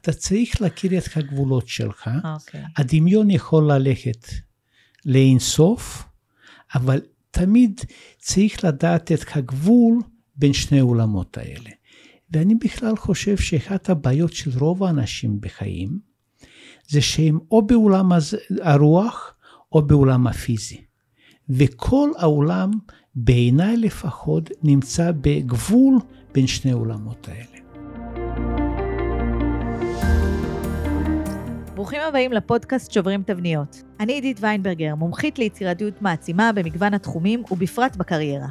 אתה צריך להכיר את הגבולות שלך. אוקיי. הדמיון יכול ללכת לאינסוף, אבל תמיד צריך לדעת את הגבול בין שני העולמות האלה. ואני בכלל חושב שאחת הבעיות של רוב האנשים בחיים, זה שהם או בעולם הרוח או בעולם הפיזי. וכל העולם, בעיניי לפחות, נמצא בגבול בין שני העולמות האלה. ברוכים הבאים לפודקאסט שוברים תבניות. אני עידית ויינברגר, מומחית ליצירתיות מעצימה במגוון התחומים ובפרט בקריירה.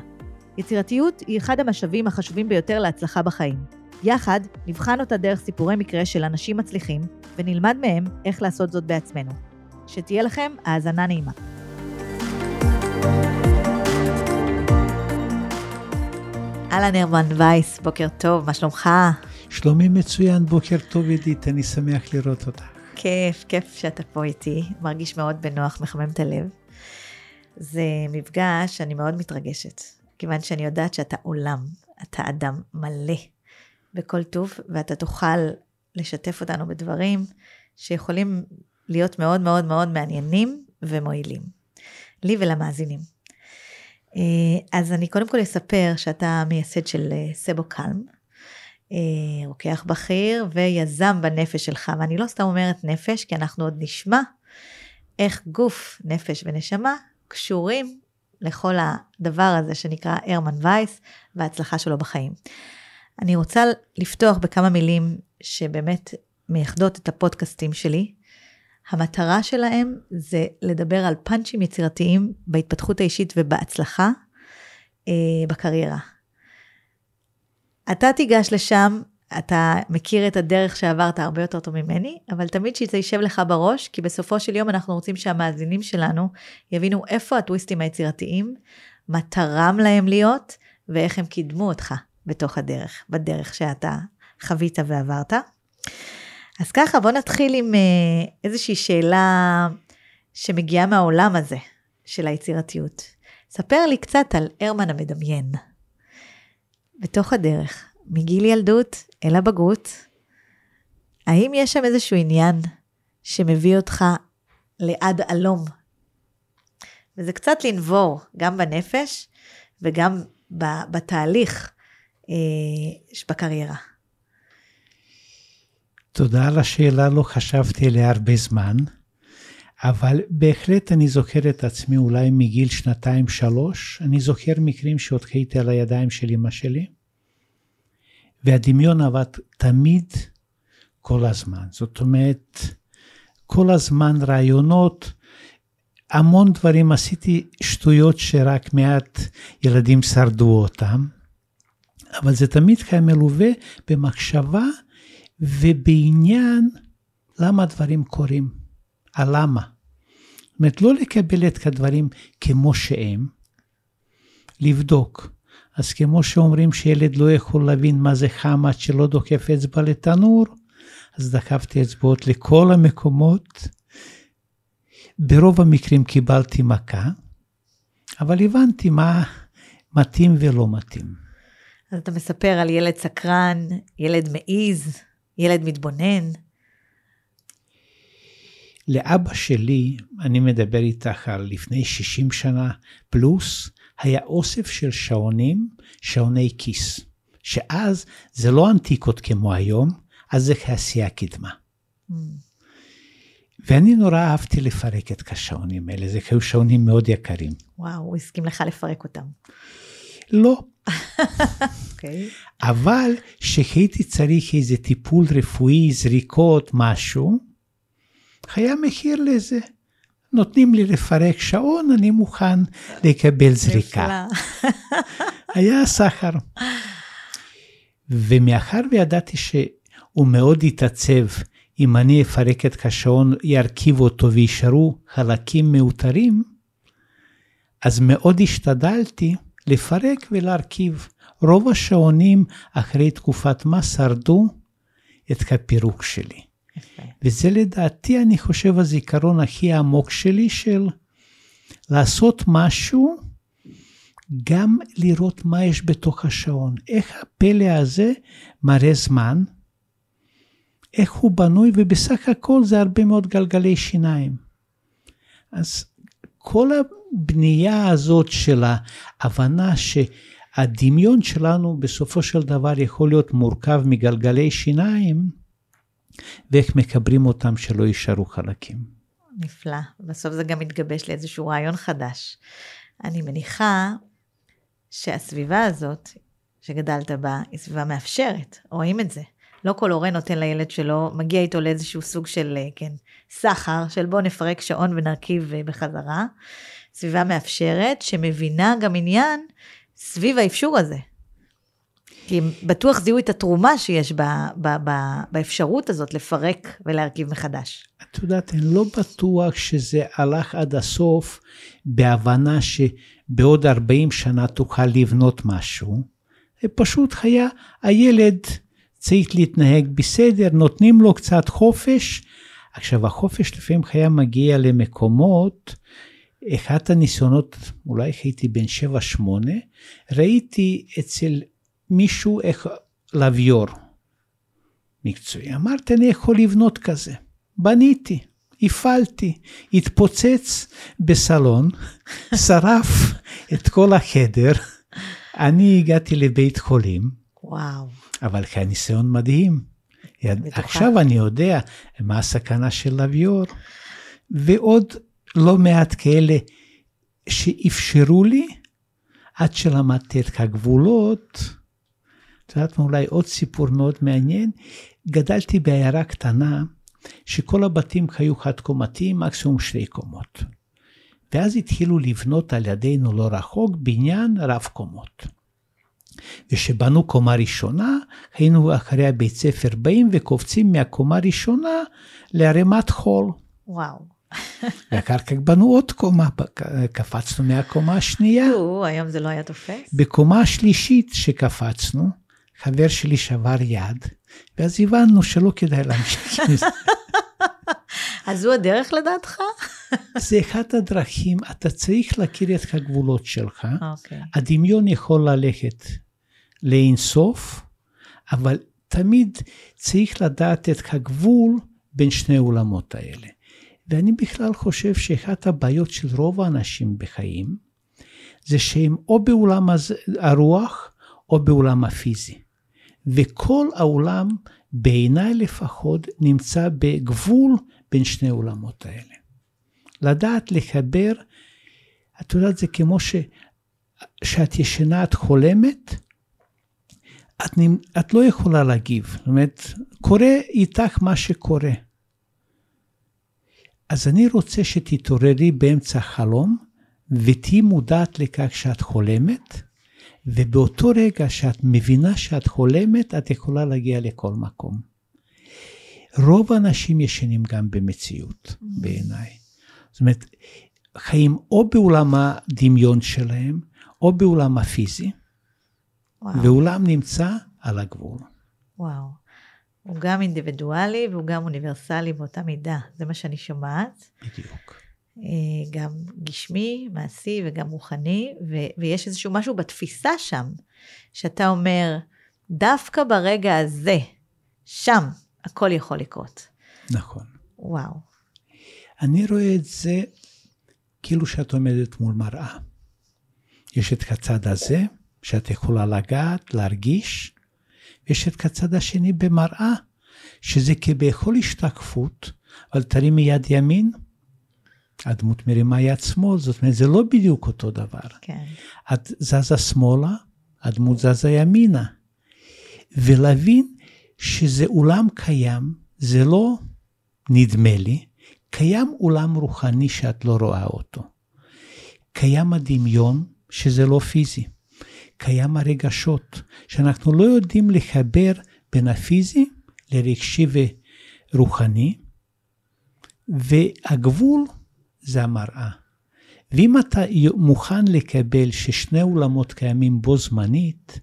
יצירתיות היא אחד המשאבים החשובים ביותר להצלחה בחיים. יחד נבחן אותה דרך סיפורי מקרה של אנשים מצליחים, ונלמד מהם איך לעשות זאת בעצמנו. שתהיה לכם האזנה נעימה. אהלן הרמן וייס, בוקר טוב, מה שלומך? שלומי מצוין, בוקר טוב עידית, אני שמח לראות אותך. כיף, כיף שאתה פה איתי, מרגיש מאוד בנוח, מחמם את הלב. זה מפגש שאני מאוד מתרגשת, כיוון שאני יודעת שאתה עולם, אתה אדם מלא בכל טוב, ואתה תוכל לשתף אותנו בדברים שיכולים להיות מאוד מאוד מאוד מעניינים ומועילים, לי ולמאזינים. אה, אז אני קודם כל אספר שאתה מייסד של אה, סבו קלם, רוקח בכיר ויזם בנפש שלך, ואני לא סתם אומרת נפש, כי אנחנו עוד נשמע איך גוף, נפש ונשמה קשורים לכל הדבר הזה שנקרא הרמן וייס וההצלחה שלו בחיים. אני רוצה לפתוח בכמה מילים שבאמת מייחדות את הפודקאסטים שלי. המטרה שלהם זה לדבר על פאנצ'ים יצירתיים בהתפתחות האישית ובהצלחה אה, בקריירה. אתה תיגש לשם, אתה מכיר את הדרך שעברת הרבה יותר טוב ממני, אבל תמיד שזה יישב לך בראש, כי בסופו של יום אנחנו רוצים שהמאזינים שלנו יבינו איפה הטוויסטים היצירתיים, מה תרם להם להיות, ואיך הם קידמו אותך בתוך הדרך, בדרך שאתה חווית ועברת. אז ככה, בוא נתחיל עם אה, איזושהי שאלה שמגיעה מהעולם הזה של היצירתיות. ספר לי קצת על הרמן המדמיין. בתוך הדרך, מגיל ילדות אל הבגרות, האם יש שם איזשהו עניין שמביא אותך לעד הלום? וזה קצת לנבור, גם בנפש וגם בתהליך אה, בקריירה. תודה על השאלה, לא חשבתי עליה הרבה זמן, אבל בהחלט אני זוכר את עצמי אולי מגיל שנתיים-שלוש, אני זוכר מקרים שעוד הייתי על הידיים של אמא שלי, והדמיון עבד תמיד כל הזמן. זאת אומרת, כל הזמן רעיונות, המון דברים, עשיתי שטויות שרק מעט ילדים שרדו אותם, אבל זה תמיד היה מלווה במחשבה ובעניין למה דברים קורים, הלמה. זאת אומרת, לא לקבל את הדברים כמו שהם, לבדוק. אז כמו שאומרים שילד לא יכול להבין מה זה חם עד שלא דוחף אצבע לתנור, אז דחפתי אצבעות לכל המקומות. ברוב המקרים קיבלתי מכה, אבל הבנתי מה מתאים ולא מתאים. אז אתה מספר על ילד סקרן, ילד מעיז, ילד מתבונן. לאבא שלי, אני מדבר איתך על לפני 60 שנה פלוס, היה אוסף של שעונים, שעוני כיס. שאז זה לא ענתיקות כמו היום, אז זה כעשייה קדמה. Mm. ואני נורא אהבתי לפרק את השעונים האלה, זה היו שעונים מאוד יקרים. וואו, הוא הסכים לך לפרק אותם. לא. okay. אוקיי. אבל כשהייתי צריך איזה טיפול רפואי, זריקות, משהו, היה מחיר לזה. נותנים לי לפרק שעון, אני מוכן לקבל זריקה. היה סחר. ומאחר וידעתי שהוא מאוד התעצב אם אני אפרק את השעון, ירכיב אותו וישארו חלקים מאותרים, אז מאוד השתדלתי לפרק ולהרכיב. רוב השעונים אחרי תקופת מה שרדו את הפירוק שלי. וזה לדעתי, אני חושב, הזיכרון הכי עמוק שלי של לעשות משהו, גם לראות מה יש בתוך השעון. איך הפלא הזה מראה זמן, איך הוא בנוי, ובסך הכל זה הרבה מאוד גלגלי שיניים. אז כל הבנייה הזאת של ההבנה שהדמיון שלנו בסופו של דבר יכול להיות מורכב מגלגלי שיניים, ואיך מקברים אותם שלא יישארו חלקים. נפלא. בסוף זה גם מתגבש לאיזשהו רעיון חדש. אני מניחה שהסביבה הזאת שגדלת בה היא סביבה מאפשרת, רואים את זה. לא כל הורה נותן לילד שלו, מגיע איתו לאיזשהו סוג של, אה, כן, סחר, של בוא נפרק שעון ונרכיב אה, בחזרה. סביבה מאפשרת, שמבינה גם עניין סביב האפשור הזה. כי הם בטוח זיהו את התרומה שיש ב, ב, ב, באפשרות הזאת לפרק ולהרכיב מחדש. את יודעת, אני לא בטוח שזה הלך עד הסוף בהבנה שבעוד 40 שנה תוכל לבנות משהו. זה פשוט היה, הילד צריך להתנהג בסדר, נותנים לו קצת חופש. עכשיו, החופש לפעמים היה מגיע למקומות, אחד הניסיונות, אולי הייתי בן 7-8, ראיתי אצל מישהו איך לביור מקצועי. אמרתי, אני יכול לבנות כזה. בניתי, הפעלתי, התפוצץ בסלון, שרף את כל החדר. אני הגעתי לבית חולים. וואו. אבל היה ניסיון מדהים. בטוחה. עכשיו אני יודע מה הסכנה של לביור, ועוד לא מעט כאלה שאפשרו לי, עד שלמדתי את הגבולות, את יודעת מה, אולי עוד סיפור מאוד מעניין, גדלתי בעיירה קטנה, שכל הבתים היו חד-קומתיים, מקסימום שתי קומות. ואז התחילו לבנות על ידינו לא רחוק בניין רב קומות. וכשבנו קומה ראשונה, היינו אחרי הבית ספר באים וקופצים מהקומה הראשונה לערימת חול. וואו. ואחר כך בנו עוד קומה, קפצנו מהקומה השנייה. או, היום זה לא היה תופס. בקומה השלישית שקפצנו, חבר שלי שבר יד, ואז הבנו שלא כדאי להמשיך עם זה. אז זו הדרך לדעתך? זה אחת הדרכים, אתה צריך להכיר את הגבולות שלך. Okay. אוקיי. הדמיון יכול ללכת לאינסוף, אבל תמיד צריך לדעת את הגבול בין שני העולמות האלה. ואני בכלל חושב שאחת הבעיות של רוב האנשים בחיים, זה שהם או בעולם הרוח או בעולם הפיזי. וכל העולם, בעיניי לפחות, נמצא בגבול בין שני העולמות האלה. לדעת לחבר, את יודעת, זה כמו ש... שאת ישנה, את חולמת, את, את לא יכולה להגיב. זאת אומרת, קורה איתך מה שקורה. אז אני רוצה שתתעוררי באמצע החלום, ותהיי מודעת לכך שאת חולמת, ובאותו רגע שאת מבינה שאת חולמת, את יכולה להגיע לכל מקום. רוב האנשים ישנים גם במציאות, mm. בעיניי. זאת אומרת, חיים או בעולם הדמיון שלהם, או בעולם הפיזי, וואו. ועולם נמצא על הגבול. וואו. הוא גם אינדיבידואלי והוא גם אוניברסלי באותה מידה, זה מה שאני שומעת. בדיוק. אה, גם גשמי, מעשי וגם רוחני, ו- ויש איזשהו משהו בתפיסה שם, שאתה אומר, דווקא ברגע הזה, שם, הכל יכול לקרות. נכון. וואו. אני רואה את זה כאילו שאת עומדת מול מראה. יש את הצד הזה, שאת יכולה לגעת, להרגיש, ויש את הצד השני במראה, שזה כביכול השתקפות, אבל תרימי יד ימין, הדמות מרימה יד שמאל, זאת אומרת, זה לא בדיוק אותו דבר. כן. את זזה שמאלה, הדמות זזה ימינה. ולהבין שזה עולם קיים, זה לא נדמה לי, קיים עולם רוחני שאת לא רואה אותו. קיים הדמיון שזה לא פיזי. קיים הרגשות, שאנחנו לא יודעים לחבר בין הפיזי לרגשי ורוחני, והגבול זה המראה. ואם אתה מוכן לקבל ששני עולמות קיימים בו זמנית,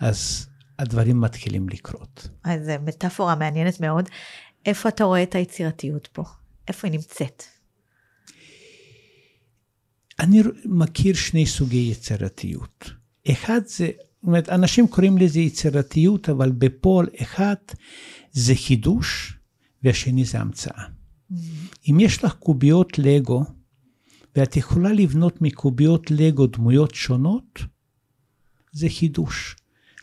אז הדברים מתחילים לקרות. אז זו מטאפורה מעניינת מאוד. איפה אתה רואה את היצירתיות פה? איפה היא נמצאת? אני מכיר שני סוגי יצירתיות. אחד זה זאת אומרת, אנשים קוראים לזה יצירתיות, אבל בפועל אחד זה חידוש, והשני זה המצאה. אם יש לך קוביות לגו, ואת יכולה לבנות מקוביות לגו דמויות שונות, זה חידוש.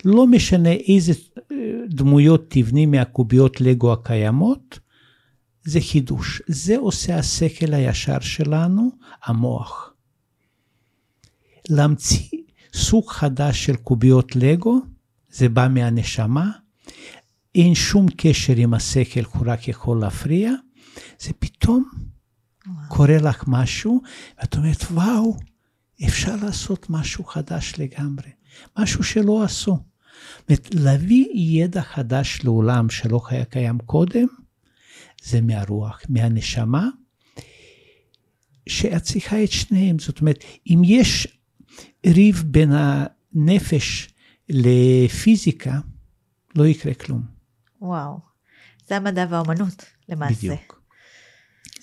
לא משנה איזה אה, דמויות תבני מהקוביות לגו הקיימות, זה חידוש. זה עושה השכל הישר שלנו, המוח. להמציא סוג חדש של קוביות לגו, זה בא מהנשמה, אין שום קשר עם השכל, הוא רק יכול להפריע, זה פתאום וואו. קורה לך משהו, ואת אומרת, וואו, אפשר לעשות משהו חדש לגמרי, משהו שלא עשו. זאת אומרת, להביא ידע חדש לעולם שלא היה קיים קודם, זה מהרוח, מהנשמה, שאת צריכה את שניהם. זאת אומרת, אם יש ריב בין הנפש לפיזיקה, לא יקרה כלום. וואו, זה המדע והאומנות למעשה. בדיוק.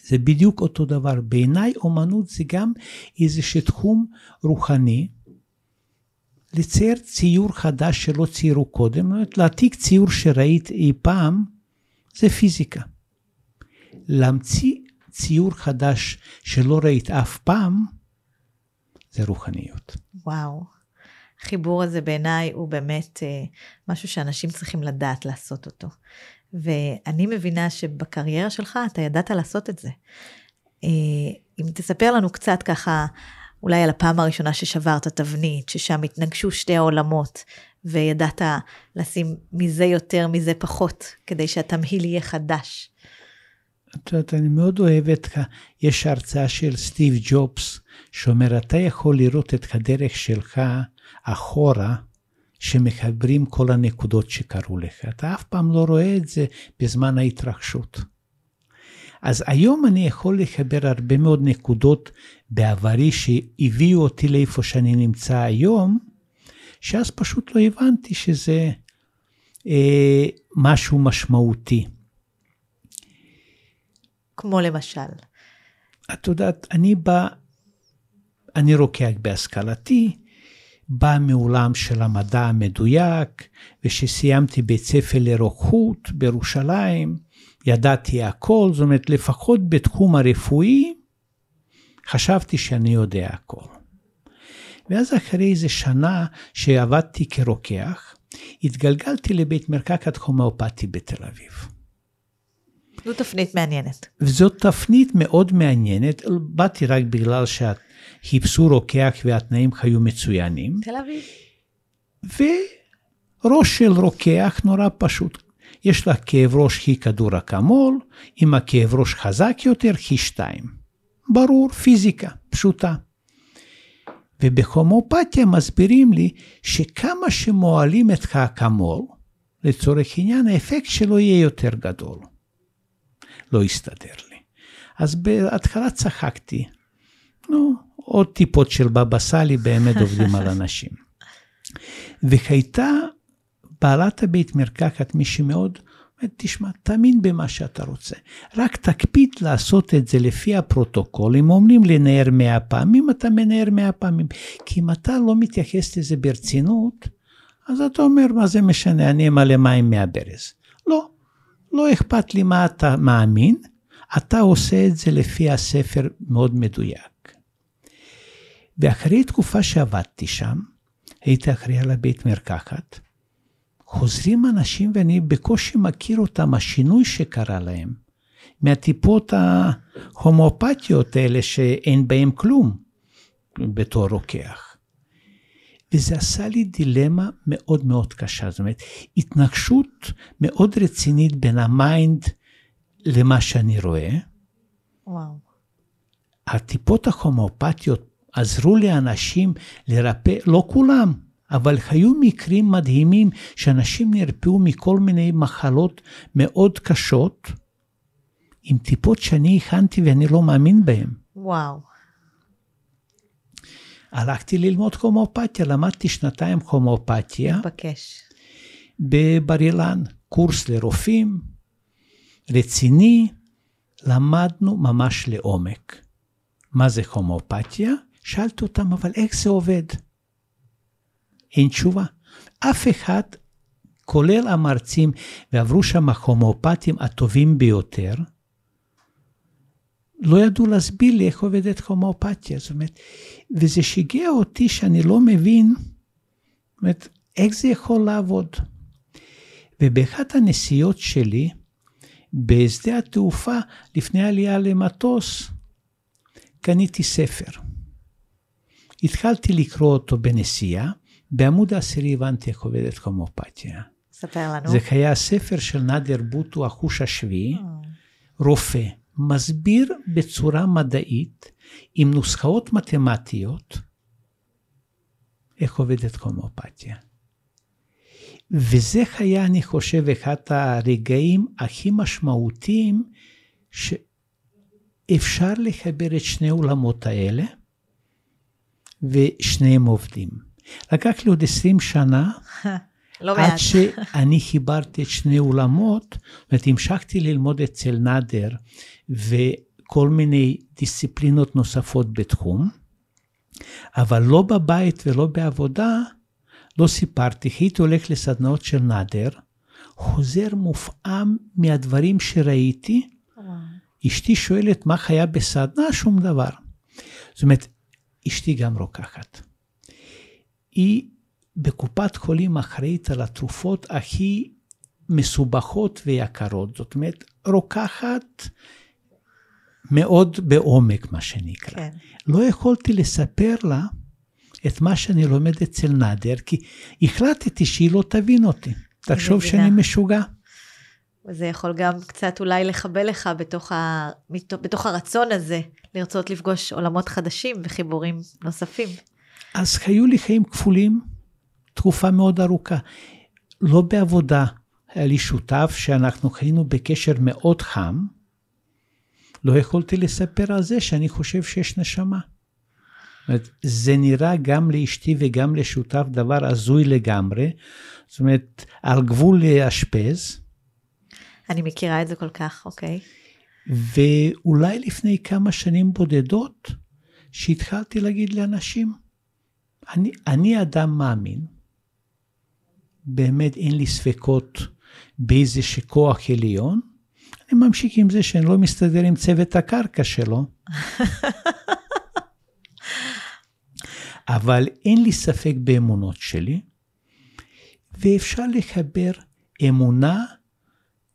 זה בדיוק אותו דבר. בעיניי אומנות זה גם איזשהו תחום רוחני, לצייר ציור חדש שלא ציירו קודם, זאת אומרת, להעתיק ציור שראית אי פעם, זה פיזיקה. להמציא ציור חדש שלא ראית אף פעם, זה רוחניות. וואו. החיבור הזה בעיניי הוא באמת אה, משהו שאנשים צריכים לדעת לעשות אותו. ואני מבינה שבקריירה שלך אתה ידעת לעשות את זה. אה, אם תספר לנו קצת ככה, אולי על הפעם הראשונה ששברת תבנית, ששם התנגשו שתי העולמות, וידעת לשים מזה יותר, מזה פחות, כדי שהתמהיל יהיה חדש. את יודעת, אני מאוד אוהב את, יש הרצאה של סטיב ג'ובס, שאומר, אתה יכול לראות את הדרך שלך אחורה, שמחברים כל הנקודות שקרו לך. אתה אף פעם לא רואה את זה בזמן ההתרחשות. אז היום אני יכול לחבר הרבה מאוד נקודות בעברי שהביאו אותי לאיפה שאני נמצא היום, שאז פשוט לא הבנתי שזה אה, משהו משמעותי. כמו למשל? את יודעת, אני בא, אני רוקח בהשכלתי, בא מעולם של המדע המדויק, וכשסיימתי בית ספר לרוקחות בירושלים, ידעתי הכל, זאת אומרת, לפחות בתחום הרפואי, חשבתי שאני יודע הכל. ואז אחרי איזה שנה שעבדתי כרוקח, התגלגלתי לבית מרקחת הומאופתי בתל אביב. זו תפנית מעניינת. וזאת תפנית מאוד מעניינת, באתי רק בגלל שחיפשו רוקח והתנאים היו מצוינים. תל אביב. וראש של רוקח נורא פשוט. יש לה כאב ראש היא כדור אקמול, אם הכאב ראש חזק יותר, היא שתיים. ברור, פיזיקה, פשוטה. ובהומואפתיה מסבירים לי שכמה שמועלים את האקמול, לצורך עניין האפקט שלו יהיה יותר גדול. לא הסתדר לי. אז בהתחלה צחקתי. נו, עוד טיפות של בבא סאלי באמת עובדים על אנשים. והייתה בעלת הבית מרקחת, מי שמאוד, אומרת, תשמע, תאמין במה שאתה רוצה. רק תקפיד לעשות את זה לפי הפרוטוקול. אם אומרים לנער מאה פעמים, אתה מנער מאה פעמים. כי אם אתה לא מתייחס לזה ברצינות, אז אתה אומר, מה זה משנה, אני אמלא מים מהברז. לא, לא אכפת לי מה אתה מאמין, אתה עושה את זה לפי הספר מאוד מדויק. ואחרי תקופה שעבדתי שם, הייתי אחראי על הבית מרקחת, חוזרים אנשים ואני בקושי מכיר אותם, השינוי שקרה להם, מהטיפות ההומואפתיות האלה שאין בהם כלום בתור רוקח. וזה עשה לי דילמה מאוד מאוד קשה. זאת אומרת, התנגשות מאוד רצינית בין ה mind למה שאני רואה. וואו. הטיפות ההומואפתיות עזרו לאנשים לרפא, לא כולם, אבל היו מקרים מדהימים שאנשים נרפאו מכל מיני מחלות מאוד קשות, עם טיפות שאני הכנתי ואני לא מאמין בהן. וואו. הלכתי ללמוד הומואפתיה, למדתי שנתיים הומואפתיה. מתבקש. בבר אילן, קורס לרופאים, רציני, למדנו ממש לעומק. מה זה הומואפתיה? שאלתי אותם, אבל איך זה עובד? אין תשובה. אף אחד, כולל המרצים, ועברו שם ההומואפטים הטובים ביותר, לא ידעו להסביר לי איך עובדת הומואפתיה. זאת אומרת, וזה שיגע אותי שאני לא מבין, זאת אומרת, איך זה יכול לעבוד. ובאחת הנסיעות שלי, בשדה התעופה, לפני העלייה למטוס, קניתי ספר. התחלתי לקרוא אותו בנסיעה, בעמוד העשירי הבנתי איך עובדת הומואפתיה. ספר לנו. זה היה ספר של נאדר בוטו, החוש השביעי, mm. רופא, מסביר בצורה מדעית, עם נוסחאות מתמטיות, איך עובדת הומואפתיה. וזה היה, אני חושב, אחד הרגעים הכי משמעותיים שאפשר לחבר את שני העולמות האלה, ושניהם עובדים. לקח לי עוד 20 שנה, לא עד שאני חיברתי את שני עולמות, זאת אומרת, המשכתי ללמוד אצל נאדר וכל מיני דיסציפלינות נוספות בתחום, אבל לא בבית ולא בעבודה, לא סיפרתי, הייתי הולך לסדנאות של נאדר, חוזר מופעם מהדברים שראיתי, אשתי שואלת מה היה בסדנה, שום דבר. זאת אומרת, אשתי גם רוקחת. היא בקופת חולים אחראית על התרופות הכי מסובכות ויקרות. זאת אומרת, רוקחת מאוד בעומק, מה שנקרא. כן. לא יכולתי לספר לה את מה שאני לומד אצל נאדר, כי החלטתי שהיא לא תבין אותי. תחשוב שאני משוגע. וזה יכול גם קצת אולי לחבל לך בתוך, ה... בתוך הרצון הזה, לרצות לפגוש עולמות חדשים וחיבורים נוספים. אז היו לי חיים כפולים תקופה מאוד ארוכה. לא בעבודה, היה לי שותף שאנחנו היינו בקשר מאוד חם, לא יכולתי לספר על זה שאני חושב שיש נשמה. זה נראה גם לאשתי וגם לשותף דבר הזוי לגמרי, זאת אומרת, על גבול לאשפז. אני מכירה את זה כל כך, אוקיי. ואולי לפני כמה שנים בודדות, שהתחלתי להגיד לאנשים, אני, אני אדם מאמין, באמת אין לי ספקות באיזה כוח עליון, אני ממשיך עם זה שאני לא מסתדר עם צוות הקרקע שלו. אבל אין לי ספק באמונות שלי, ואפשר לחבר אמונה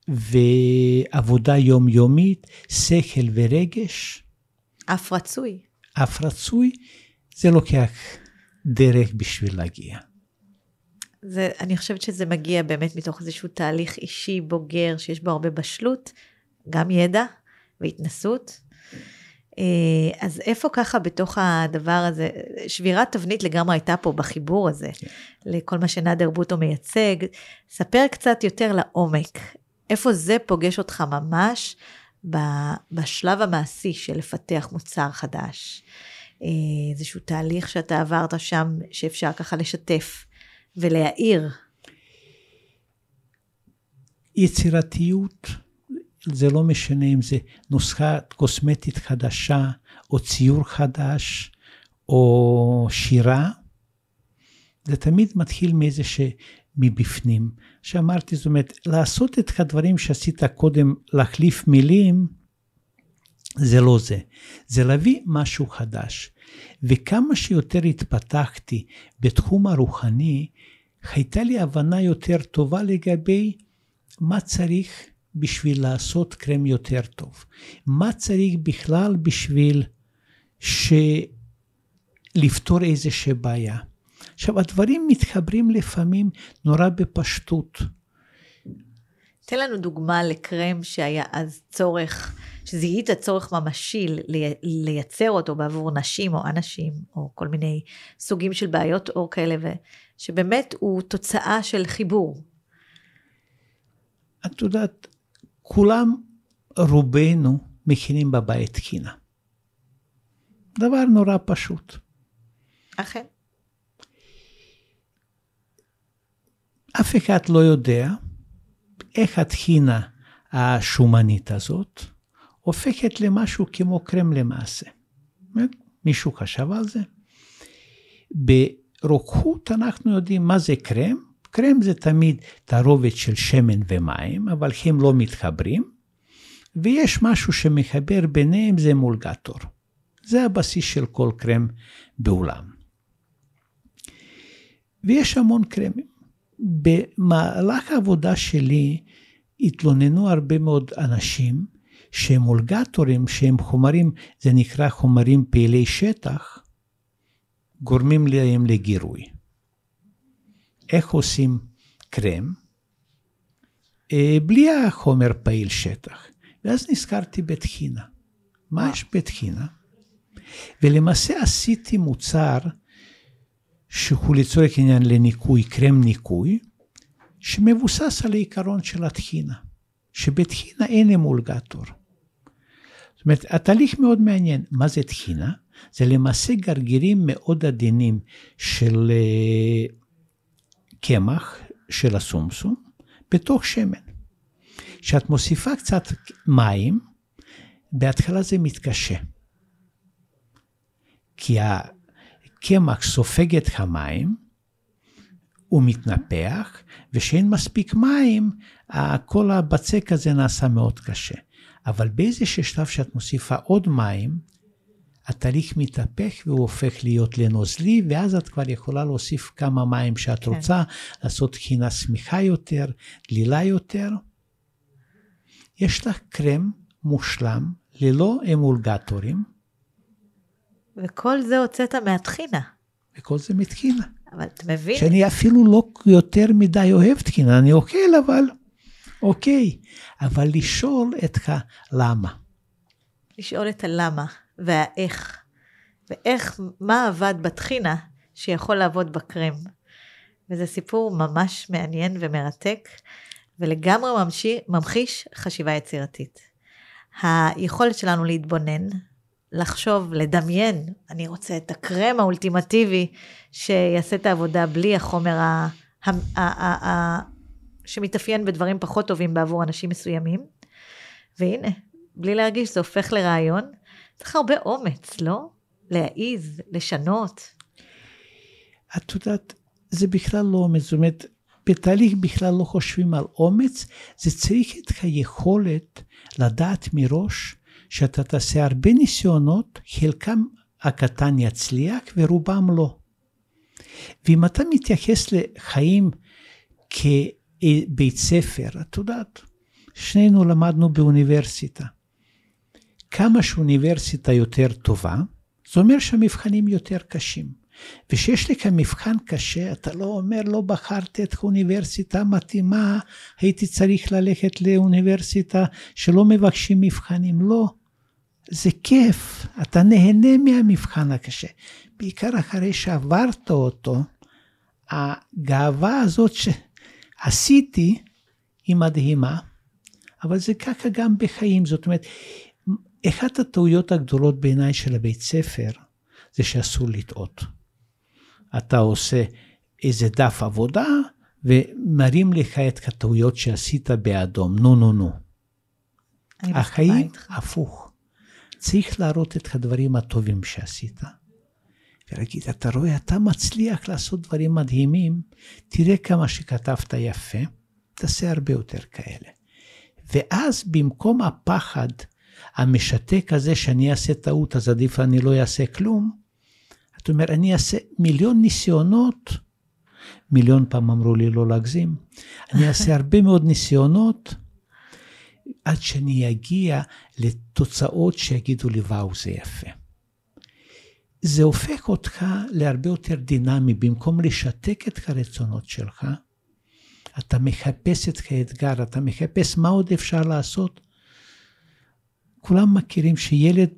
ועבודה יומיומית, שכל ורגש. אף רצוי. אף רצוי, זה לוקח דרך בשביל להגיע. זה, אני חושבת שזה מגיע באמת מתוך איזשהו תהליך אישי בוגר, שיש בו הרבה בשלות, גם ידע והתנסות. אה, אז איפה ככה בתוך הדבר הזה, שבירת תבנית לגמרי הייתה פה בחיבור הזה, כן. לכל מה שנאדר בוטו מייצג. ספר קצת יותר לעומק, איפה זה פוגש אותך ממש בשלב המעשי של לפתח מוצר חדש. אה, איזשהו תהליך שאתה עברת שם, שאפשר ככה לשתף ולהעיר. יצירתיות, זה לא משנה אם זה נוסחה קוסמטית חדשה, או ציור חדש, או שירה, זה תמיד מתחיל מאיזה. מבפנים. שאמרתי, זאת אומרת, לעשות את הדברים שעשית קודם, להחליף מילים, זה לא זה. זה להביא משהו חדש. וכמה שיותר התפתחתי בתחום הרוחני, הייתה לי הבנה יותר טובה לגבי מה צריך בשביל לעשות קרם יותר טוב. מה צריך בכלל בשביל ש... לפתור איזושהי בעיה. עכשיו, הדברים מתחברים לפעמים נורא בפשטות. תן לנו דוגמה לקרם שהיה אז צורך, שזיהית צורך ממשי לייצר אותו בעבור נשים או אנשים, או כל מיני סוגים של בעיות אור כאלה, שבאמת הוא תוצאה של חיבור. את יודעת, כולם, רובנו, מכינים בבית תקינה. דבר נורא פשוט. אכן. אף אחד לא יודע איך הטחינה השומנית הזאת הופכת למשהו כמו קרם למעשה. מישהו חשב על זה? ברוקחות אנחנו יודעים מה זה קרם. קרם זה תמיד תערובת של שמן ומים, אבל הם לא מתחברים. ויש משהו שמחבר ביניהם, זה מולגטור. זה הבסיס של כל קרם בעולם. ויש המון קרמים. במהלך העבודה שלי התלוננו הרבה מאוד אנשים שמולגטורים, שהם חומרים, זה נקרא חומרים פעילי שטח, גורמים להם לגירוי. איך עושים קרם? אה, בלי החומר פעיל שטח. ואז נזכרתי בטחינה. מה יש בטחינה? ולמעשה עשיתי מוצר שהוא לצורך העניין לניקוי, קרם ניקוי, שמבוסס על העיקרון של הטחינה, שבטחינה אין אמולגטור. זאת אומרת, התהליך מאוד מעניין. מה זה טחינה? זה למעשה גרגירים מאוד עדינים של אה, קמח, של הסומסום, בתוך שמן. כשאת מוסיפה קצת מים, בהתחלה זה מתקשה. כי הקמח סופג את המים, הוא מתנפח, וכשאין מספיק מים, כל הבצק הזה נעשה מאוד קשה. אבל באיזשהו שלב שאת מוסיפה עוד מים, התהליך מתהפך והוא הופך להיות לנוזלי, ואז את כבר יכולה להוסיף כמה מים שאת כן. רוצה, לעשות תחינה שמיכה יותר, דלילה יותר. יש לך קרם מושלם, ללא אמולגטורים. וכל זה הוצאת מהטחינה. וכל זה מטחינה. אבל אתה מבין? שאני אפילו לא יותר מדי אוהב תקינה, אני אוכל, אבל אוקיי. אבל לשאול את הלמה. לשאול את הלמה והאיך. ואיך, מה עבד בטחינה שיכול לעבוד בקרם. וזה סיפור ממש מעניין ומרתק, ולגמרי ממשיך, ממחיש חשיבה יצירתית. היכולת שלנו להתבונן, לחשוב, לדמיין, אני רוצה את הקרם האולטימטיבי שיעשה את העבודה בלי החומר ה, ה, ה, ה, ה, שמתאפיין בדברים פחות טובים בעבור אנשים מסוימים. והנה, בלי להרגיש, זה הופך לרעיון. צריך הרבה אומץ, לא? להעיז, לשנות. את יודעת, זה בכלל לא אומץ, זאת אומרת, בתהליך בכלל לא חושבים על אומץ, זה צריך את היכולת לדעת מראש שאתה תעשה הרבה ניסיונות, חלקם הקטן יצליח ורובם לא. ואם אתה מתייחס לחיים כבית ספר, את יודעת, שנינו למדנו באוניברסיטה. כמה שאוניברסיטה יותר טובה, זה אומר שהמבחנים יותר קשים. וכשיש לך מבחן קשה, אתה לא אומר, לא בחרתי את האוניברסיטה המתאימה, הייתי צריך ללכת לאוניברסיטה שלא מבקשים מבחנים. לא. זה כיף, אתה נהנה מהמבחן הקשה. בעיקר אחרי שעברת אותו, הגאווה הזאת שעשיתי היא מדהימה, אבל זה ככה גם בחיים. זאת אומרת, אחת הטעויות הגדולות בעיניי של הבית ספר, זה שאסור לטעות. אתה עושה איזה דף עבודה, ומראים לך את הטעויות שעשית באדום. נו, נו, נו. החיים הפוך. צריך להראות את הדברים הטובים שעשית. ולהגיד, אתה רואה, אתה מצליח לעשות דברים מדהימים, תראה כמה שכתבת יפה, תעשה הרבה יותר כאלה. ואז במקום הפחד המשתק הזה שאני אעשה טעות, אז עדיף אני לא אעשה כלום, אתה אומר, אני אעשה מיליון ניסיונות, מיליון פעם אמרו לי לא להגזים, אני אעשה הרבה מאוד ניסיונות, עד שאני אגיע לתוצאות שיגידו לי, וואו, זה יפה. זה הופך אותך להרבה יותר דינמי, במקום לשתק את הרצונות שלך, אתה מחפש את האתגר, אתה מחפש מה עוד אפשר לעשות. כולם מכירים שילד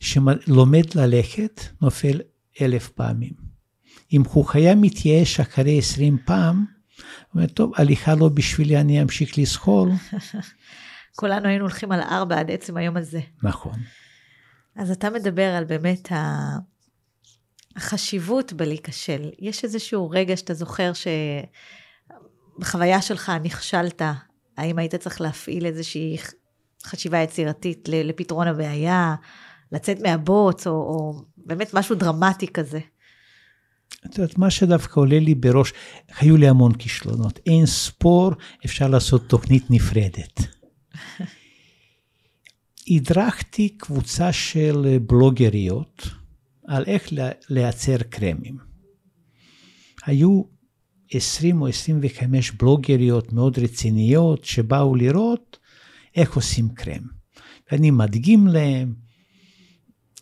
שלומד ללכת, נופל אלף פעמים. אם הוא היה מתייאש אחרי עשרים פעם, הוא אומר, טוב, הליכה לא בשבילי, אני אמשיך לזחול. כולנו היינו הולכים על ארבע עד עצם היום הזה. נכון. אז אתה מדבר על באמת החשיבות בלהיכשל. יש איזשהו רגע שאתה זוכר שבחוויה שלך נכשלת, האם היית צריך להפעיל איזושהי חשיבה יצירתית לפתרון הבעיה, לצאת מהבוץ, או, או באמת משהו דרמטי כזה? את יודעת, מה שדווקא עולה לי בראש, היו לי המון כישלונות. אין ספור, אפשר לעשות תוכנית נפרדת. הדרכתי קבוצה של בלוגריות על איך לייצר קרמים. היו 20 או 25 בלוגריות מאוד רציניות שבאו לראות איך עושים קרם. ואני מדגים להם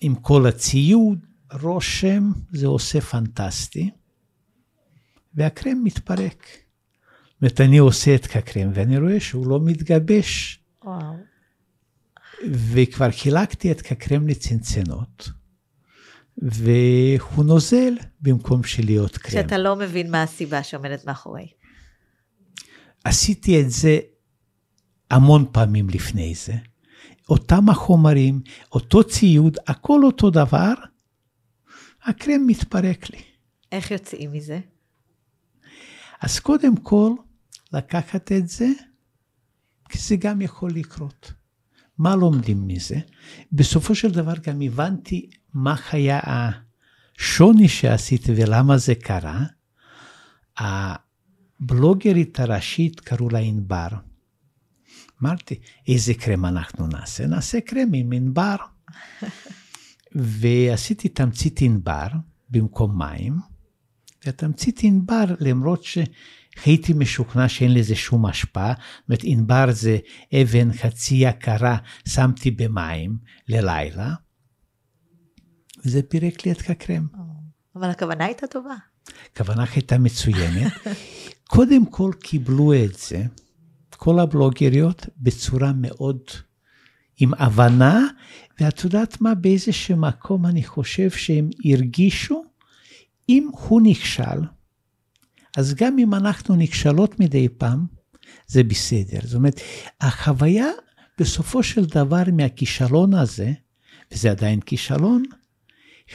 עם כל הציוד, רושם, זה עושה פנטסטי, והקרם מתפרק. זאת אומרת, אני עושה את הקרם ואני רואה שהוא לא מתגבש. וואו. וכבר חילקתי את הקרם לצנצנות, והוא נוזל במקום שלהיות קרם. שאתה לא מבין מה הסיבה שעומדת מאחורי. עשיתי את זה המון פעמים לפני זה. אותם החומרים, אותו ציוד, הכל אותו דבר, הקרם מתפרק לי. איך יוצאים מזה? אז קודם כל, לקחת את זה, כי זה גם יכול לקרות. מה לומדים מזה? בסופו של דבר גם הבנתי מה היה השוני שעשיתי ולמה זה קרה. הבלוגרית הראשית קראו לה ענבר. אמרתי, איזה קרם אנחנו נעשה? נעשה קרם עם ענבר. ועשיתי תמצית ענבר במקום מים, והתמצית ענבר, למרות שהייתי משוכנע שאין לזה שום השפעה, זאת אומרת, ענבר זה אבן חצי יקרה, שמתי במים ללילה, וזה פירק לי את הקרם. אבל הכוונה הייתה טובה. הכוונה הייתה מצוינת. קודם כל קיבלו את זה, כל הבלוגריות, בצורה מאוד עם הבנה, ואת יודעת מה, באיזשהו מקום אני חושב שהם הרגישו, אם הוא נכשל, אז גם אם אנחנו נכשלות מדי פעם, זה בסדר. זאת אומרת, החוויה בסופו של דבר מהכישלון הזה, וזה עדיין כישלון,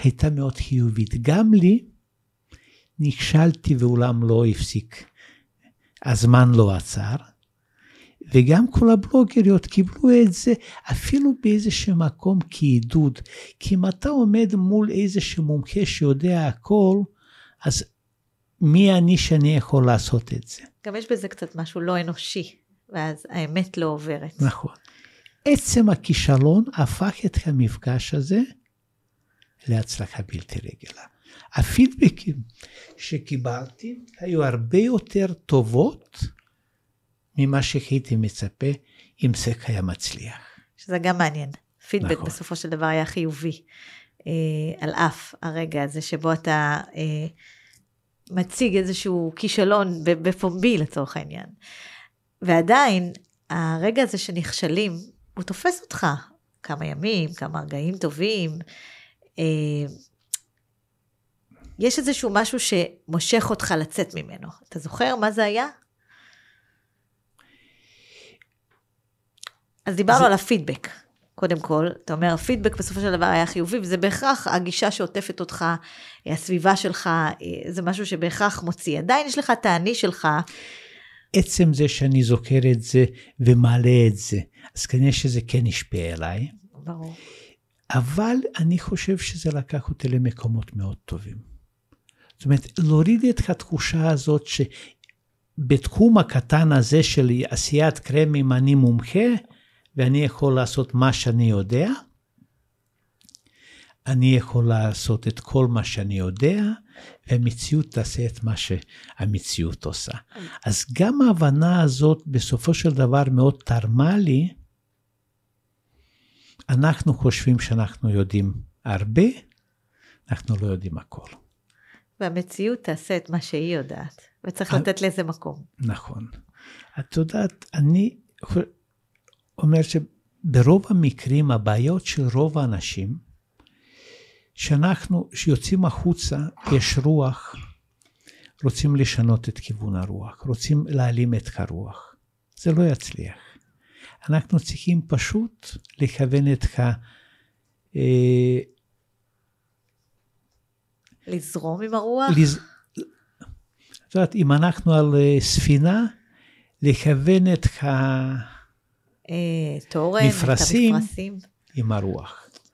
הייתה מאוד חיובית. גם לי, נכשלתי ואולם לא הפסיק. הזמן לא עצר, וגם כל הבלוגריות קיבלו את זה אפילו באיזשהו מקום כעידוד. כי אם אתה עומד מול איזשהו מומחה שיודע הכל, אז מי אני שאני יכול לעשות את זה? גם יש בזה קצת משהו לא אנושי, ואז האמת לא עוברת. נכון. עצם הכישלון הפך את המפגש הזה להצלחה בלתי רגילה. הפידבקים שקיבלתי היו הרבה יותר טובות ממה שהייתי מצפה אם זה היה מצליח. שזה גם מעניין. פידבק נכון. בסופו של דבר היה חיובי, אה, על אף הרגע הזה שבו אתה אה, מציג איזשהו כישלון בפומבי לצורך העניין. ועדיין, הרגע הזה שנכשלים, הוא תופס אותך כמה ימים, כמה רגעים טובים. אה, יש איזשהו משהו שמושך אותך לצאת ממנו. אתה זוכר מה זה היה? אז דיברנו זה- על הפידבק. קודם כל, אתה אומר, הפידבק בסופו של דבר היה חיובי, וזה בהכרח הגישה שעוטפת אותך, הסביבה שלך, זה משהו שבהכרח מוציא. עדיין יש לך את האני שלך, עצם זה שאני זוכר את זה ומעלה את זה, אז כנראה שזה כן השפיע עליי, ברור. אבל אני חושב שזה לקח אותי למקומות מאוד טובים. זאת אומרת, להוריד את התחושה הזאת שבתחום הקטן הזה של עשיית קרמים אני מומחה, ואני יכול לעשות מה שאני יודע, אני יכול לעשות את כל מה שאני יודע, והמציאות תעשה את מה שהמציאות עושה. אז גם ההבנה הזאת בסופו של דבר מאוד תרמה לי, אנחנו חושבים שאנחנו יודעים הרבה, אנחנו לא יודעים הכל. והמציאות תעשה את מה שהיא יודעת, וצריך אבל- לתת לזה מקום. נכון. את יודעת, אני אומר שברוב המקרים הבעיות של רוב האנשים, שאנחנו, שיוצאים החוצה, יש רוח, רוצים לשנות את כיוון הרוח, רוצים להעלים את הרוח. זה לא יצליח. אנחנו צריכים פשוט לכוון את ה... אה, לזרום עם הרוח? לז... את יודעת, אם אנחנו על אה, ספינה, לכוון את ה... אה, תורן, מפרשים. את המפרשים. עם הרוח. זאת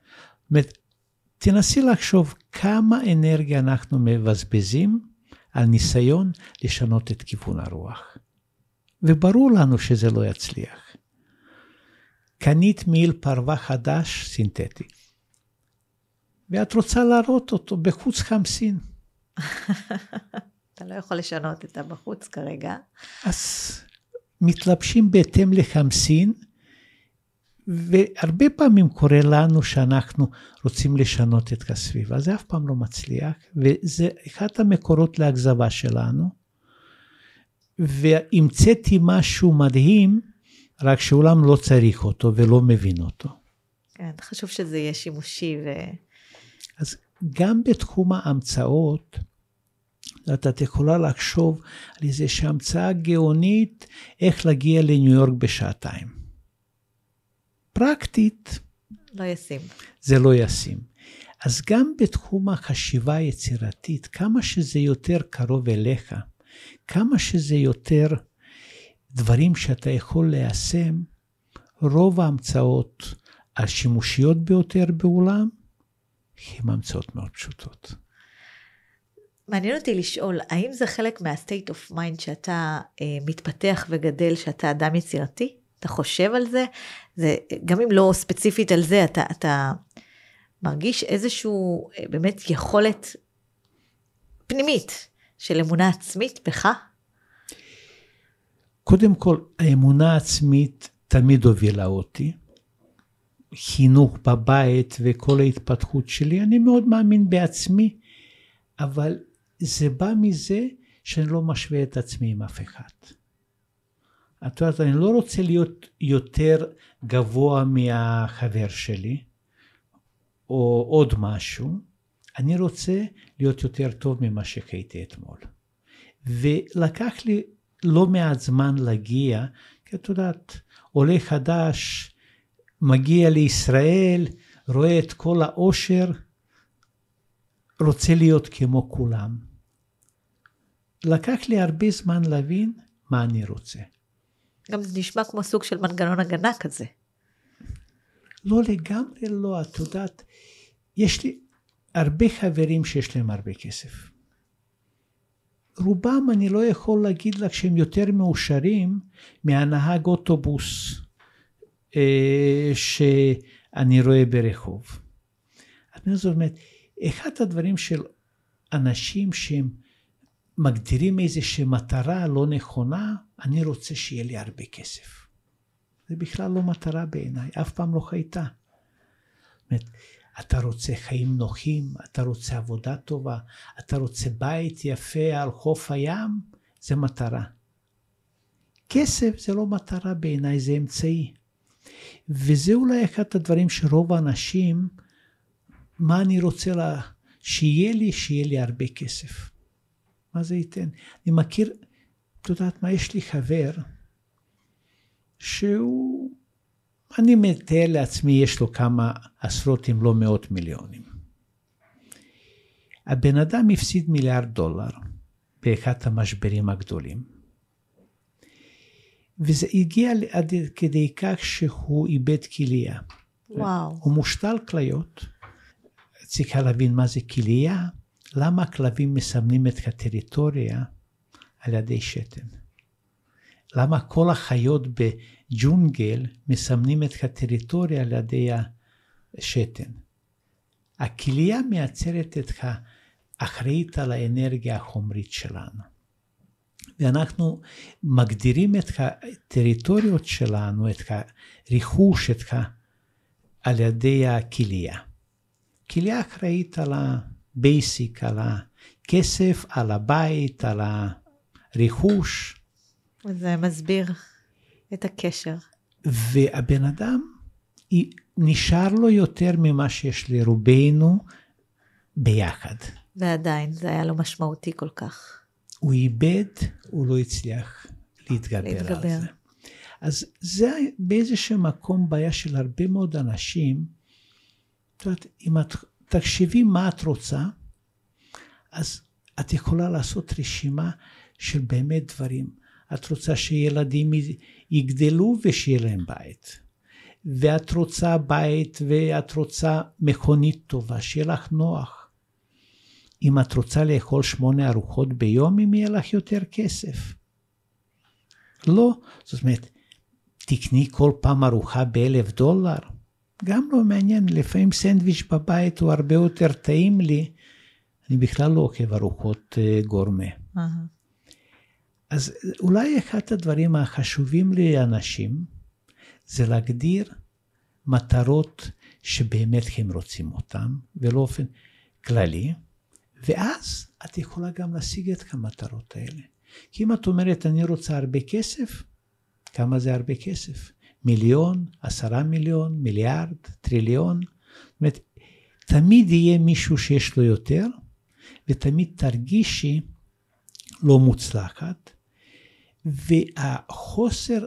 אומרת, תנסי לחשוב כמה אנרגיה אנחנו מבזבזים על ניסיון לשנות את כיוון הרוח. וברור לנו שזה לא יצליח. קנית מעיל פרווה חדש, סינתטי, ואת רוצה להראות אותו בחוץ חמסין. אתה לא יכול לשנות את הבחוץ כרגע. אז מתלבשים בהתאם לחמסין, והרבה פעמים קורה לנו שאנחנו רוצים לשנות את הסביבה, זה אף פעם לא מצליח, וזה אחד המקורות לאכזבה שלנו. והמצאתי משהו מדהים, רק שאולם לא צריך אותו ולא מבין אותו. כן, חשוב שזה יהיה שימושי ו... אז גם בתחום ההמצאות, את יכולה לחשוב על איזושהי המצאה גאונית איך להגיע לניו יורק בשעתיים. פרקטית. לא ישים. זה לא ישים. אז גם בתחום החשיבה היצירתית, כמה שזה יותר קרוב אליך, כמה שזה יותר דברים שאתה יכול ליישם, רוב ההמצאות השימושיות ביותר בעולם, הן המצאות מאוד פשוטות. מעניין אותי לשאול, האם זה חלק מה-state of mind שאתה אה, מתפתח וגדל, שאתה אדם יצירתי? אתה חושב על זה? זה? גם אם לא ספציפית על זה, אתה, אתה מרגיש איזשהו אה, באמת יכולת פנימית של אמונה עצמית בך? קודם כל, האמונה העצמית תמיד הובילה אותי. חינוך בבית וכל ההתפתחות שלי, אני מאוד מאמין בעצמי, אבל זה בא מזה שאני לא משווה את עצמי עם אף אחד. את יודעת, אני לא רוצה להיות יותר גבוה מהחבר שלי, או עוד משהו, אני רוצה להיות יותר טוב ממה שהייתי אתמול. ולקח לי לא מעט זמן להגיע, כי את יודעת, עולה חדש, מגיע לישראל, רואה את כל העושר, רוצה להיות כמו כולם. לקח לי הרבה זמן להבין מה אני רוצה. גם זה נשמע כמו סוג של מנגנון הגנה כזה. לא לגמרי לא, את יודעת, יש לי הרבה חברים שיש להם הרבה כסף. רובם אני לא יכול להגיד לך שהם יותר מאושרים מהנהג אוטובוס אה, שאני רואה ברחוב. זאת אומרת, אחד הדברים של אנשים שהם מגדירים איזושהי מטרה לא נכונה, אני רוצה שיהיה לי הרבה כסף. זה בכלל לא מטרה בעיניי, אף פעם לא הייתה. זאת אתה רוצה חיים נוחים, אתה רוצה עבודה טובה, אתה רוצה בית יפה על חוף הים, זה מטרה. כסף זה לא מטרה בעיניי, זה אמצעי. וזה אולי אחד הדברים שרוב האנשים, מה אני רוצה לה, שיהיה לי, שיהיה לי הרבה כסף. מה זה ייתן? אני מכיר, את יודעת מה, יש לי חבר שהוא, אני מתאר לעצמי, יש לו כמה עשרות אם לא מאות מיליונים. הבן אדם הפסיד מיליארד דולר באחד המשברים הגדולים. וזה הגיע עד כדי כך שהוא איבד כליה. וואו. הוא מושתל כליות. צריכה להבין מה זה כליה, למה הכלבים מסמנים את הטריטוריה על ידי שתן. למה כל החיות בג'ונגל מסמנים את הטריטוריה על ידי השתן. הכליה מייצרת את האחראית על האנרגיה החומרית שלנו. ואנחנו מגדירים את הטריטוריות שלנו, את הריחוש, את ה... על ידי הכליה. כליה אחראית על ה basic, על הכסף, על הבית, על הרכוש. זה מסביר את הקשר. והבן אדם, נשאר לו יותר ממה שיש לרובנו ביחד. ועדיין, זה היה לו משמעותי כל כך. הוא איבד, הוא לא הצליח להתגבר, להתגבר. על זה. אז זה באיזשהו מקום בעיה של הרבה מאוד אנשים. את יודעת, אם את תחשבי מה את רוצה, אז את יכולה לעשות רשימה של באמת דברים. את רוצה שילדים יגדלו ושיהיה להם בית. ואת רוצה בית, ואת רוצה מכונית טובה, שיהיה לך נוח. אם את רוצה לאכול שמונה ארוחות ביום, אם יהיה לך יותר כסף. לא, זאת אומרת, תקני כל פעם ארוחה באלף דולר, גם לא מעניין, לפעמים סנדוויץ' בבית הוא הרבה יותר טעים לי, אני בכלל לא עוקב ארוחות uh, גורמה. Uh-huh. אז אולי אחד הדברים החשובים לאנשים זה להגדיר מטרות שבאמת הם רוצים אותן, ולאופן כללי, ואז את יכולה גם להשיג את המטרות האלה. כי אם את אומרת, אני רוצה הרבה כסף, כמה זה הרבה כסף? מיליון, עשרה מיליון, מיליארד, טריליון? זאת אומרת, תמיד יהיה מישהו שיש לו יותר, ותמיד תרגישי לא מוצלחת, והחוסר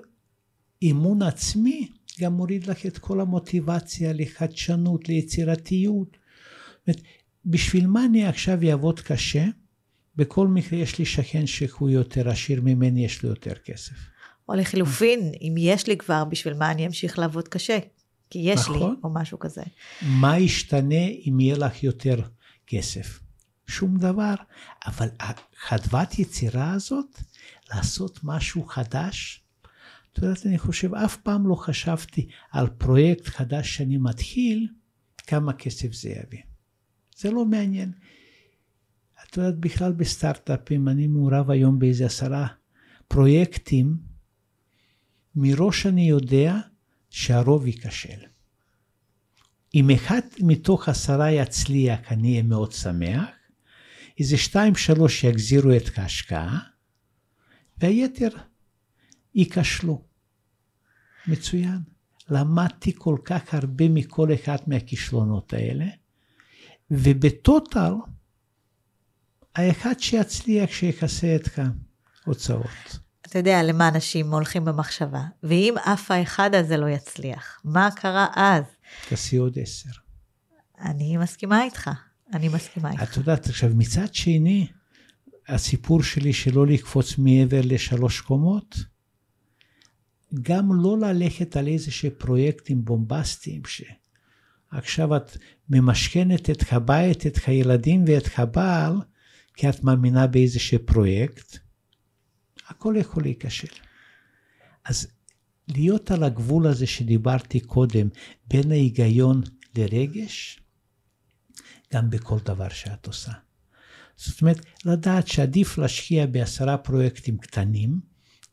אמון עצמי גם מוריד לך את כל המוטיבציה לחדשנות, ליצירתיות. זאת אומרת, בשביל מה אני עכשיו אעבוד קשה? בכל מקרה יש לי שכן שהוא יותר עשיר ממני, יש לו יותר כסף. או לחילופין, אם יש לי כבר, בשביל מה אני אמשיך לעבוד קשה? כי יש נכון. לי, או משהו כזה. מה ישתנה אם יהיה לך יותר כסף? שום דבר. אבל החדוות יצירה הזאת, לעשות משהו חדש, את יודעת, אני חושב, אף פעם לא חשבתי על פרויקט חדש שאני מתחיל, כמה כסף זה יביא. זה לא מעניין. את יודעת, בכלל בסטארט-אפים, אני מעורב היום באיזה עשרה פרויקטים, מראש אני יודע שהרוב ייכשל. אם אחד מתוך עשרה יצליח, אני אהיה מאוד שמח, איזה שתיים שלוש יגזירו את ההשקעה, והיתר ייכשלו. מצוין. למדתי כל כך הרבה מכל אחד מהכישלונות האלה, ובטוטל, האחד שיצליח שיכסה את ההוצאות. אתה יודע למה אנשים הולכים במחשבה, ואם אף האחד הזה לא יצליח, מה קרה אז? תעשי עוד עשר. אני מסכימה איתך, אני מסכימה איתך. את יודעת, עכשיו מצד שני, הסיפור שלי שלא לקפוץ מעבר לשלוש קומות, גם לא ללכת על איזה שהם פרויקטים בומבסטיים, שעכשיו את ממשכנת את הבית, את הילדים ואת הבעל, כי את מאמינה באיזה שהם פרויקט, הכל יכול להיכשל. אז להיות על הגבול הזה שדיברתי קודם, בין ההיגיון לרגש, גם בכל דבר שאת עושה. זאת אומרת, לדעת שעדיף להשקיע בעשרה פרויקטים קטנים,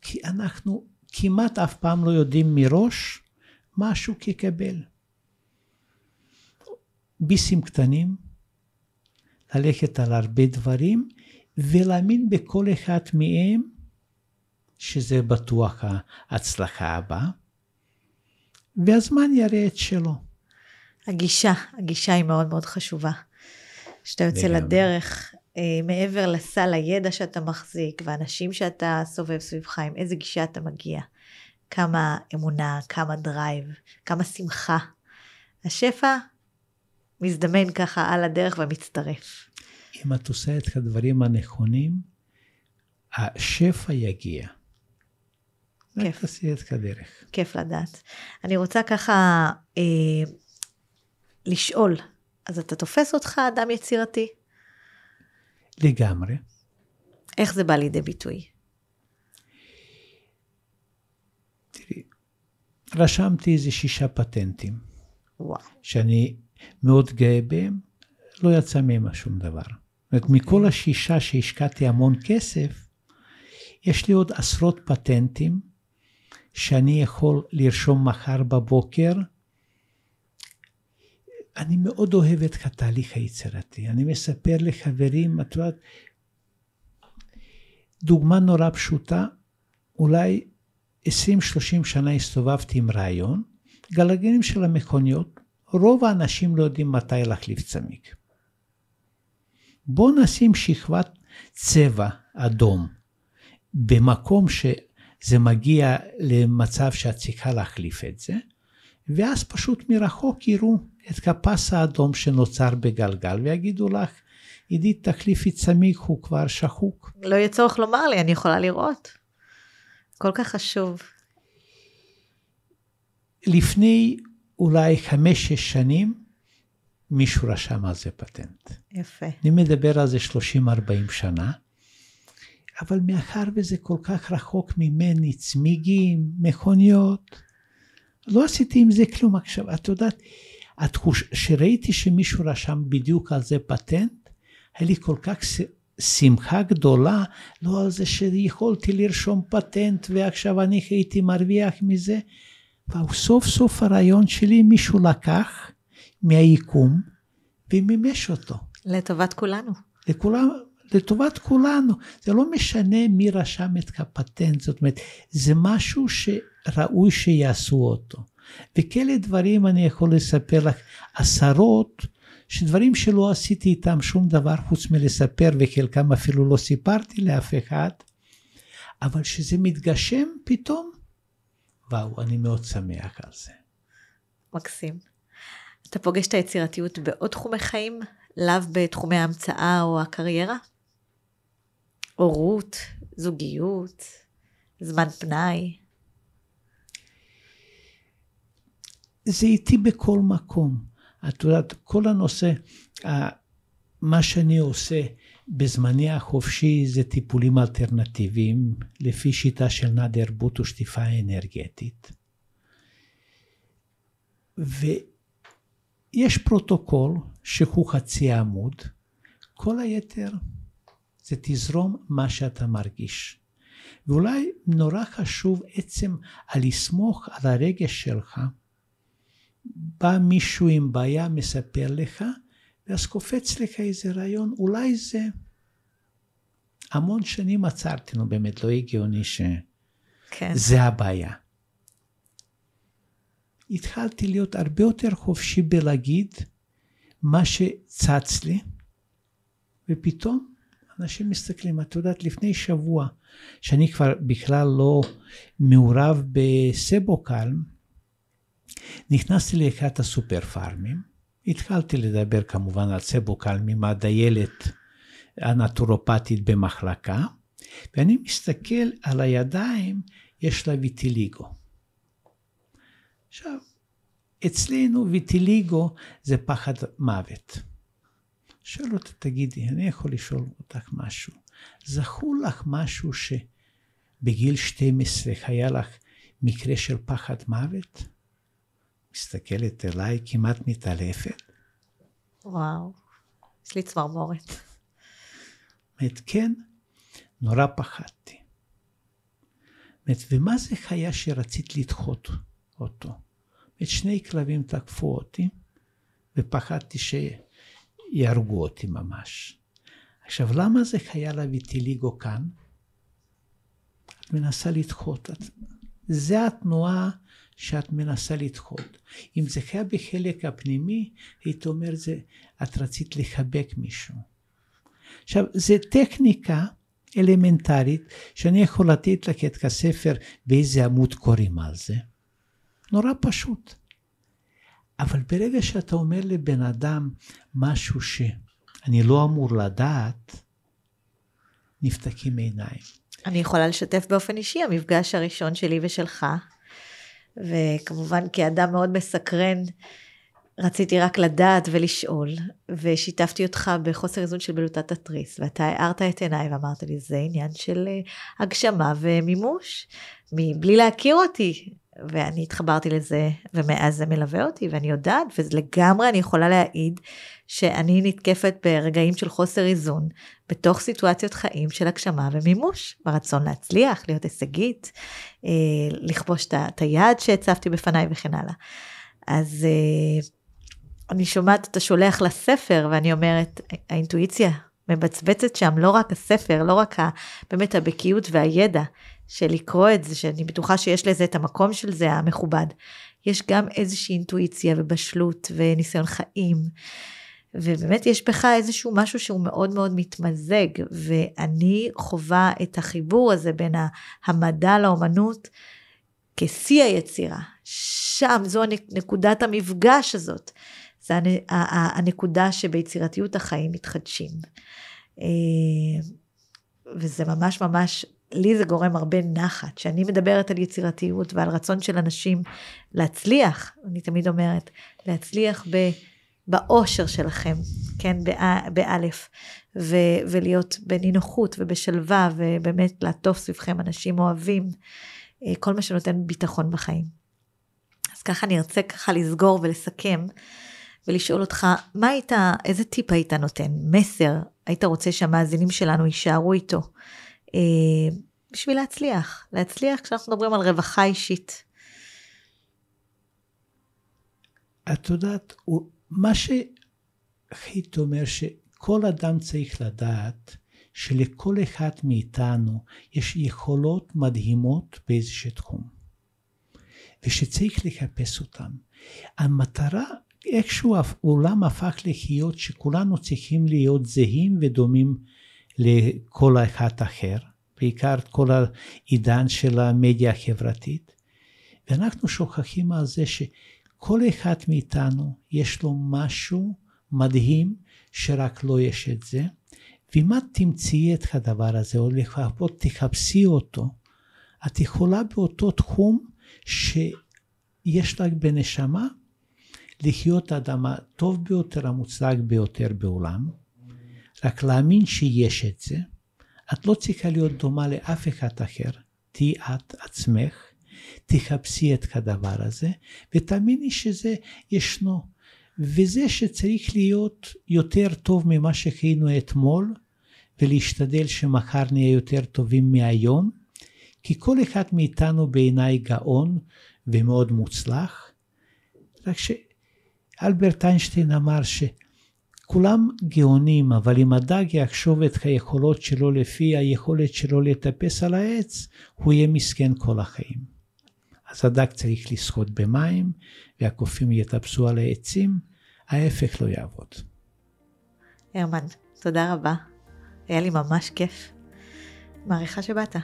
כי אנחנו כמעט אף פעם לא יודעים מראש מה השוק יקבל. ביסים קטנים, ללכת על הרבה דברים, ולהאמין בכל אחד מהם שזה בטוח ההצלחה הבאה, והזמן יראה את שלו. הגישה, הגישה היא מאוד מאוד חשובה. כשאתה יוצא לגמרי. לדרך, אה, מעבר לסל הידע שאתה מחזיק, והאנשים שאתה סובב סביבך, עם איזה גישה אתה מגיע. כמה אמונה, כמה drive, כמה שמחה. השפע מזדמן ככה על הדרך ומצטרף. אם את עושה את הדברים הנכונים, השפע יגיע. כיף. תעשי את הדרך. כיף לדעת. אני רוצה ככה אה, לשאול, אז אתה תופס אותך אדם יצירתי? לגמרי. איך זה בא לידי ביטוי? תראי, רשמתי איזה שישה פטנטים. וואו. שאני מאוד גאה בהם, לא יצא מהם שום דבר. זאת אומרת, מכל השישה שהשקעתי המון כסף, יש לי עוד עשרות פטנטים שאני יכול לרשום מחר בבוקר. אני מאוד אוהב את התהליך היצירתי. אני מספר לחברים, את יודעת, דוגמה נורא פשוטה, אולי 20-30 שנה הסתובבתי עם רעיון, גלגלים של המכוניות, רוב האנשים לא יודעים מתי להחליף צמיג. בואו נשים שכבת צבע אדום במקום ש... זה מגיע למצב שאת צריכה להחליף את זה, ואז פשוט מרחוק יראו את הפס האדום שנוצר בגלגל ויגידו לך, עידית, תחליפי צמיג, הוא כבר שחוק. לא יהיה צורך לומר לי, אני יכולה לראות. כל כך חשוב. לפני אולי חמש-שש שנים, מישהו רשם על זה פטנט. יפה. אני מדבר על זה 30-40 שנה, אבל מאחר וזה כל כך רחוק ממני, צמיגים, מכוניות, לא עשיתי עם זה כלום. עכשיו, את יודעת, כשראיתי שמישהו רשם בדיוק על זה פטנט, היה לי כל כך שמחה גדולה, לא על זה שיכולתי לרשום פטנט ועכשיו אני הייתי מרוויח מזה. וסוף סוף הרעיון שלי מישהו לקח מהיקום ומימש אותו. לטובת כולנו. לכולם, לטובת כולנו. זה לא משנה מי רשם את הפטנט, זאת אומרת, זה משהו שראוי שיעשו אותו. וכאלה דברים אני יכול לספר לך עשרות, שדברים שלא עשיתי איתם שום דבר חוץ מלספר, וחלקם אפילו לא סיפרתי לאף אחד, אבל שזה מתגשם פתאום, וואו, אני מאוד שמח על זה. מקסים. אתה פוגש את היצירתיות בעוד תחומי חיים, לאו בתחומי ההמצאה או הקריירה? הורות, זוגיות, זמן פנאי. זה איתי בכל מקום. את יודעת, כל הנושא, מה שאני עושה בזמני החופשי זה טיפולים אלטרנטיביים, לפי שיטה של נאדר בוטו, שטיפה אנרגטית. ויש פרוטוקול שהוא חצי עמוד, כל היתר זה תזרום מה שאתה מרגיש. ואולי נורא חשוב עצם הלסמוך על הרגש שלך, בא מישהו עם בעיה, מספר לך, ואז קופץ לך איזה רעיון, אולי זה... המון שנים עצרתי, נו באמת, לא הגיוני שזה כן. הבעיה. התחלתי להיות הרבה יותר חופשי בלהגיד מה שצץ לי, ופתאום אנשים מסתכלים, את יודעת, לפני שבוע, שאני כבר בכלל לא מעורב בסבוקלם, נכנסתי לאחד הסופר פארמים, התחלתי לדבר כמובן על סבוקלם עם הדיילת הנטורופטית במחלקה, ואני מסתכל על הידיים, יש לה ויטיליגו. עכשיו, אצלנו ויטיליגו זה פחד מוות. שואל אותה, תגידי, אני יכול לשאול אותך משהו. זכור לך משהו שבגיל 12 היה לך מקרה של פחד מוות? מסתכלת אליי כמעט מתעלפת. וואו, יש לי צמרמורת. אומרת, כן, נורא פחדתי. אומרת, ומה זה חיה שרצית לדחות אותו? אומרת, שני כלבים תקפו אותי, ופחדתי שיהרגו אותי ממש. עכשיו, למה זה חיה לויטיליגו כאן? את מנסה לדחות. את... זה התנועה שאת מנסה לדחות. אם זה היה בחלק הפנימי, היית אומר, זה, את רצית לחבק מישהו. עכשיו, זו טכניקה אלמנטרית, שאני יכול לתת לך את הספר באיזה עמוד קוראים על זה. נורא פשוט. אבל ברגע שאתה אומר לבן אדם משהו שאני לא אמור לדעת, נפתחים עיניים. אני יכולה לשתף באופן אישי, המפגש הראשון שלי ושלך וכמובן כאדם מאוד מסקרן, רציתי רק לדעת ולשאול, ושיתפתי אותך בחוסר איזון של בלוטת התריס, ואתה הארת את עיניי ואמרת לי, זה עניין של אה, הגשמה ומימוש, מבלי להכיר אותי. ואני התחברתי לזה, ומאז זה מלווה אותי, ואני יודעת, ולגמרי אני יכולה להעיד שאני נתקפת ברגעים של חוסר איזון, בתוך סיטואציות חיים של הגשמה ומימוש, ברצון להצליח, להיות הישגית, אה, לכבוש את היעד שהצבתי בפניי וכן הלאה. אז אה, אני שומעת, אתה שולח לספר, ואני אומרת, האינטואיציה מבצבצת שם, לא רק הספר, לא רק באמת הבקיאות והידע של לקרוא את זה, שאני בטוחה שיש לזה את המקום של זה המכובד. יש גם איזושהי אינטואיציה ובשלות וניסיון חיים. ובאמת יש בך איזשהו משהו שהוא מאוד מאוד מתמזג, ואני חווה את החיבור הזה בין המדע לאומנות כשיא היצירה. שם, זו נקודת המפגש הזאת. זה הנקודה שביצירתיות החיים מתחדשים. אה, וזה ממש ממש לי זה גורם הרבה נחת. כשאני מדברת על יצירתיות ועל רצון של אנשים להצליח, אני תמיד אומרת, להצליח ב... באושר שלכם, כן, באלף, ו- ולהיות בנינוחות ובשלווה, ובאמת לעטוף סביבכם אנשים אוהבים, אה, כל מה שנותן ביטחון בחיים. אז ככה אני ארצה ככה לסגור ולסכם, ולשאול אותך, מה היית, איזה טיפ היית נותן, מסר, היית רוצה שהמאזינים שלנו יישארו איתו, בשביל להצליח, להצליח כשאנחנו מדברים על רווחה אישית. את יודעת, מה שהייתי אומר, שכל אדם צריך לדעת שלכל אחד מאיתנו יש יכולות מדהימות באיזשהו תחום, ושצריך לחפש אותן. המטרה, איכשהו העולם הפך לחיות שכולנו צריכים להיות זהים ודומים לכל אחד אחר, בעיקר כל העידן של המדיה החברתית, ואנחנו שוכחים על זה ש... כל אחד מאיתנו יש לו משהו מדהים שרק לו לא יש את זה, ואם את תמצאי את הדבר הזה, או לפחות תחפשי אותו, את יכולה באותו תחום שיש לך בנשמה, לחיות האדם הטוב ביותר, המוצלח ביותר בעולם, רק להאמין שיש את זה. את לא צריכה להיות דומה לאף אחד אחר, תהיי את עצמך, תחפשי את הדבר הזה, ותאמיני שזה ישנו. וזה שצריך להיות יותר טוב ממה שהיינו אתמול, ולהשתדל שמחר נהיה יותר טובים מהיום, כי כל אחד מאיתנו בעיניי גאון ומאוד מוצלח. רק שאלברט איינשטיין אמר שכולם גאונים, אבל אם הדג יחשוב את היכולות שלו לפי היכולת שלו לטפס על העץ, הוא יהיה מסכן כל החיים. אז הדג צריך לשחות במים, והקופים יטפסו על העצים, ההפך לא יעבוד. הרמן, תודה רבה. היה לי ממש כיף. מעריכה שבאת.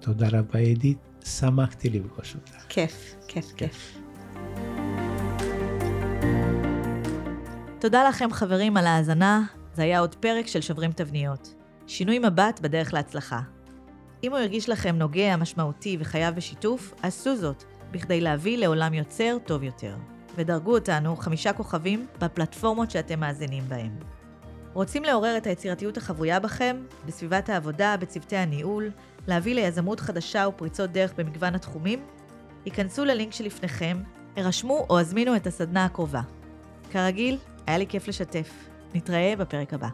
תודה רבה, עדית. שמחתי לפגוש אותך. כיף, כיף, כיף. תודה לכם חברים על ההאזנה, זה היה עוד פרק של שוברים תבניות. שינוי מבט בדרך להצלחה. אם הוא הרגיש לכם נוגע, משמעותי וחייב בשיתוף, עשו זאת, בכדי להביא לעולם יוצר טוב יותר. ודרגו אותנו חמישה כוכבים בפלטפורמות שאתם מאזינים בהם. רוצים לעורר את היצירתיות החבויה בכם, בסביבת העבודה, בצוותי הניהול, להביא ליזמות חדשה ופריצות דרך במגוון התחומים? היכנסו ללינק שלפניכם, הרשמו או הזמינו את הסדנה הקרובה. כרגיל, היה לי כיף לשתף. נתראה בפרק הבא.